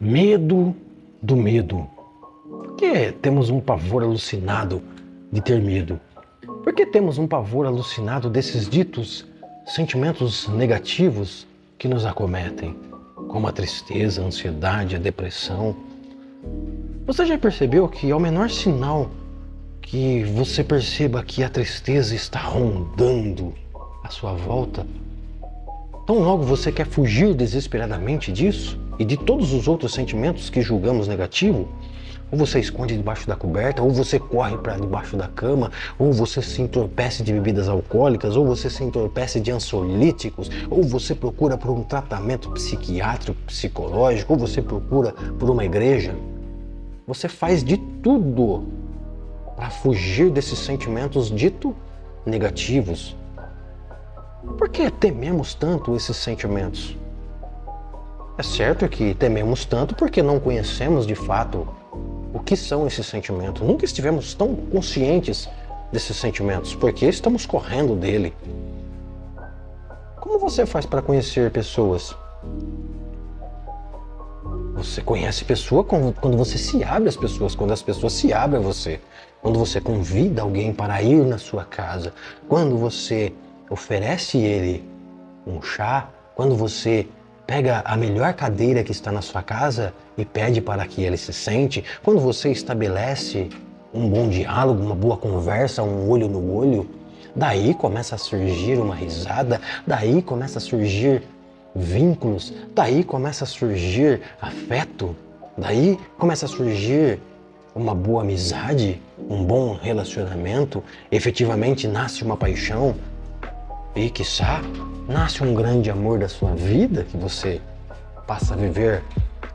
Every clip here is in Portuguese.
Medo do medo. Por que temos um pavor alucinado de ter medo? Por que temos um pavor alucinado desses ditos sentimentos negativos que nos acometem, como a tristeza, a ansiedade, a depressão? Você já percebeu que ao menor sinal que você perceba que a tristeza está rondando à sua volta, tão logo você quer fugir desesperadamente disso? E de todos os outros sentimentos que julgamos negativo, ou você esconde debaixo da coberta, ou você corre para debaixo da cama, ou você se entorpece de bebidas alcoólicas, ou você se entorpece de ansiolíticos, ou você procura por um tratamento psiquiátrico, psicológico, ou você procura por uma igreja. Você faz de tudo para fugir desses sentimentos dito negativos. Por que tememos tanto esses sentimentos? É certo que tememos tanto porque não conhecemos de fato o que são esses sentimentos. Nunca estivemos tão conscientes desses sentimentos porque estamos correndo dele. Como você faz para conhecer pessoas? Você conhece pessoa quando você se abre às pessoas, quando as pessoas se abrem a você, quando você convida alguém para ir na sua casa, quando você oferece ele um chá, quando você pega a melhor cadeira que está na sua casa e pede para que ele se sente, quando você estabelece um bom diálogo, uma boa conversa, um olho no olho, daí começa a surgir uma risada, daí começa a surgir vínculos, daí começa a surgir afeto, daí começa a surgir uma boa amizade, um bom relacionamento, efetivamente nasce uma paixão e, quiçá, nasce um grande amor da sua vida que você passa a viver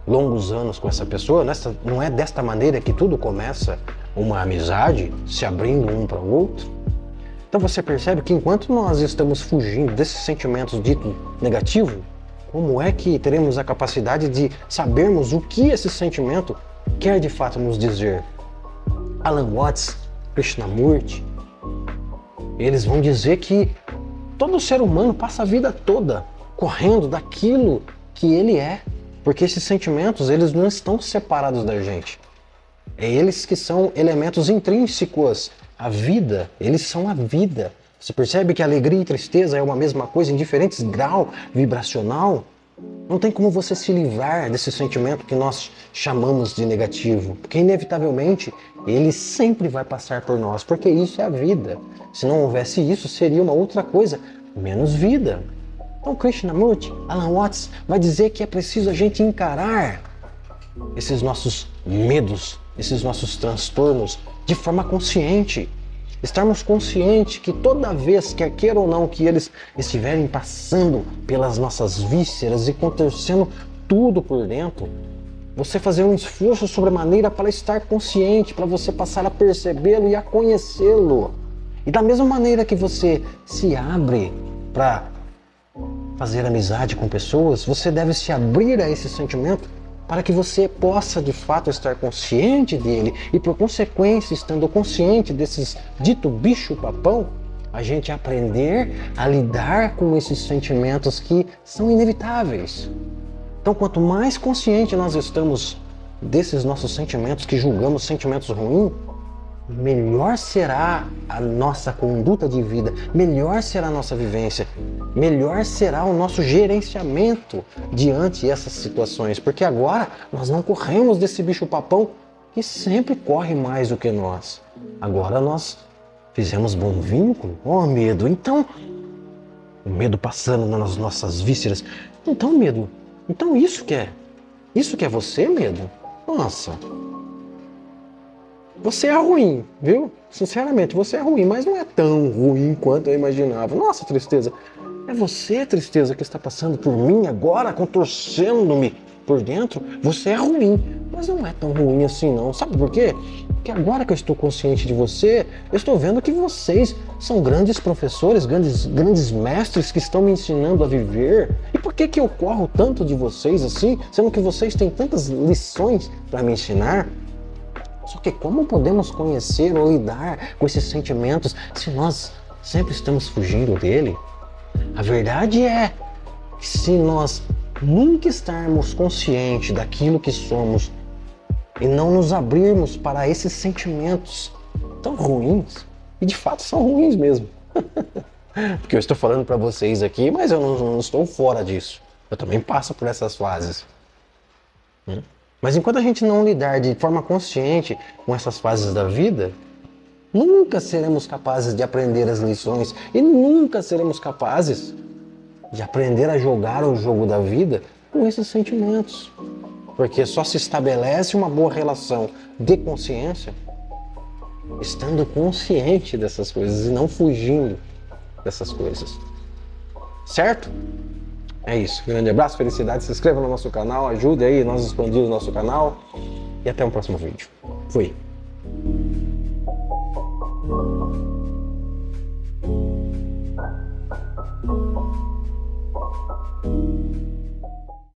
longos anos com essa pessoa. Nessa, não é desta maneira que tudo começa uma amizade, se abrindo um para o outro. Então você percebe que enquanto nós estamos fugindo desses sentimentos ditos negativos, como é que teremos a capacidade de sabermos o que esse sentimento quer de fato nos dizer? Alan Watts, Krishnamurti, eles vão dizer que Todo ser humano passa a vida toda correndo daquilo que ele é, porque esses sentimentos eles não estão separados da gente. É eles que são elementos intrínsecos à vida, eles são a vida. Você percebe que alegria e tristeza é uma mesma coisa em diferentes grau vibracional? Não tem como você se livrar desse sentimento que nós chamamos de negativo, porque inevitavelmente ele sempre vai passar por nós, porque isso é a vida. Se não houvesse isso, seria uma outra coisa, menos vida. Então Krishnamurti, Alan Watts vai dizer que é preciso a gente encarar esses nossos medos, esses nossos transtornos de forma consciente estarmos conscientes que toda vez, quer ou não, que eles estiverem passando pelas nossas vísceras e contorcendo tudo por dentro, você fazer um esforço sobre a maneira para estar consciente, para você passar a percebê-lo e a conhecê-lo. E da mesma maneira que você se abre para fazer amizade com pessoas, você deve se abrir a esse sentimento para que você possa de fato estar consciente dele e, por consequência, estando consciente desses dito bicho-papão, a gente aprender a lidar com esses sentimentos que são inevitáveis. Então, quanto mais consciente nós estamos desses nossos sentimentos que julgamos sentimentos ruins, melhor será a nossa conduta de vida, melhor será a nossa vivência, melhor será o nosso gerenciamento diante dessas situações, porque agora nós não corremos desse bicho-papão que sempre corre mais do que nós. Agora nós fizemos bom vínculo, oh medo, então o medo passando nas nossas vísceras, então medo, então isso que é, isso que é você medo? Nossa, você é ruim, viu? Sinceramente, você é ruim, mas não é tão ruim quanto eu imaginava. Nossa, tristeza. É você, tristeza, que está passando por mim agora, contorcendo-me por dentro. Você é ruim, mas não é tão ruim assim, não. Sabe por quê? Porque agora que eu estou consciente de você, eu estou vendo que vocês são grandes professores, grandes, grandes mestres que estão me ensinando a viver. E por que, que eu corro tanto de vocês assim, sendo que vocês têm tantas lições para me ensinar? Só que como podemos conhecer ou lidar com esses sentimentos se nós sempre estamos fugindo dele? A verdade é que se nós nunca estarmos conscientes daquilo que somos e não nos abrirmos para esses sentimentos tão ruins, e de fato são ruins mesmo. Porque eu estou falando para vocês aqui, mas eu não, não, estou fora disso. Eu também passo por essas fases. Hum? Mas enquanto a gente não lidar de forma consciente com essas fases da vida, nunca seremos capazes de aprender as lições e nunca seremos capazes de aprender a jogar o jogo da vida com esses sentimentos. Porque só se estabelece uma boa relação de consciência estando consciente dessas coisas e não fugindo dessas coisas. Certo? É isso. Grande abraço, felicidade. Se inscreva no nosso canal, ajude aí nós expandir o nosso canal. E até o um próximo vídeo. Fui.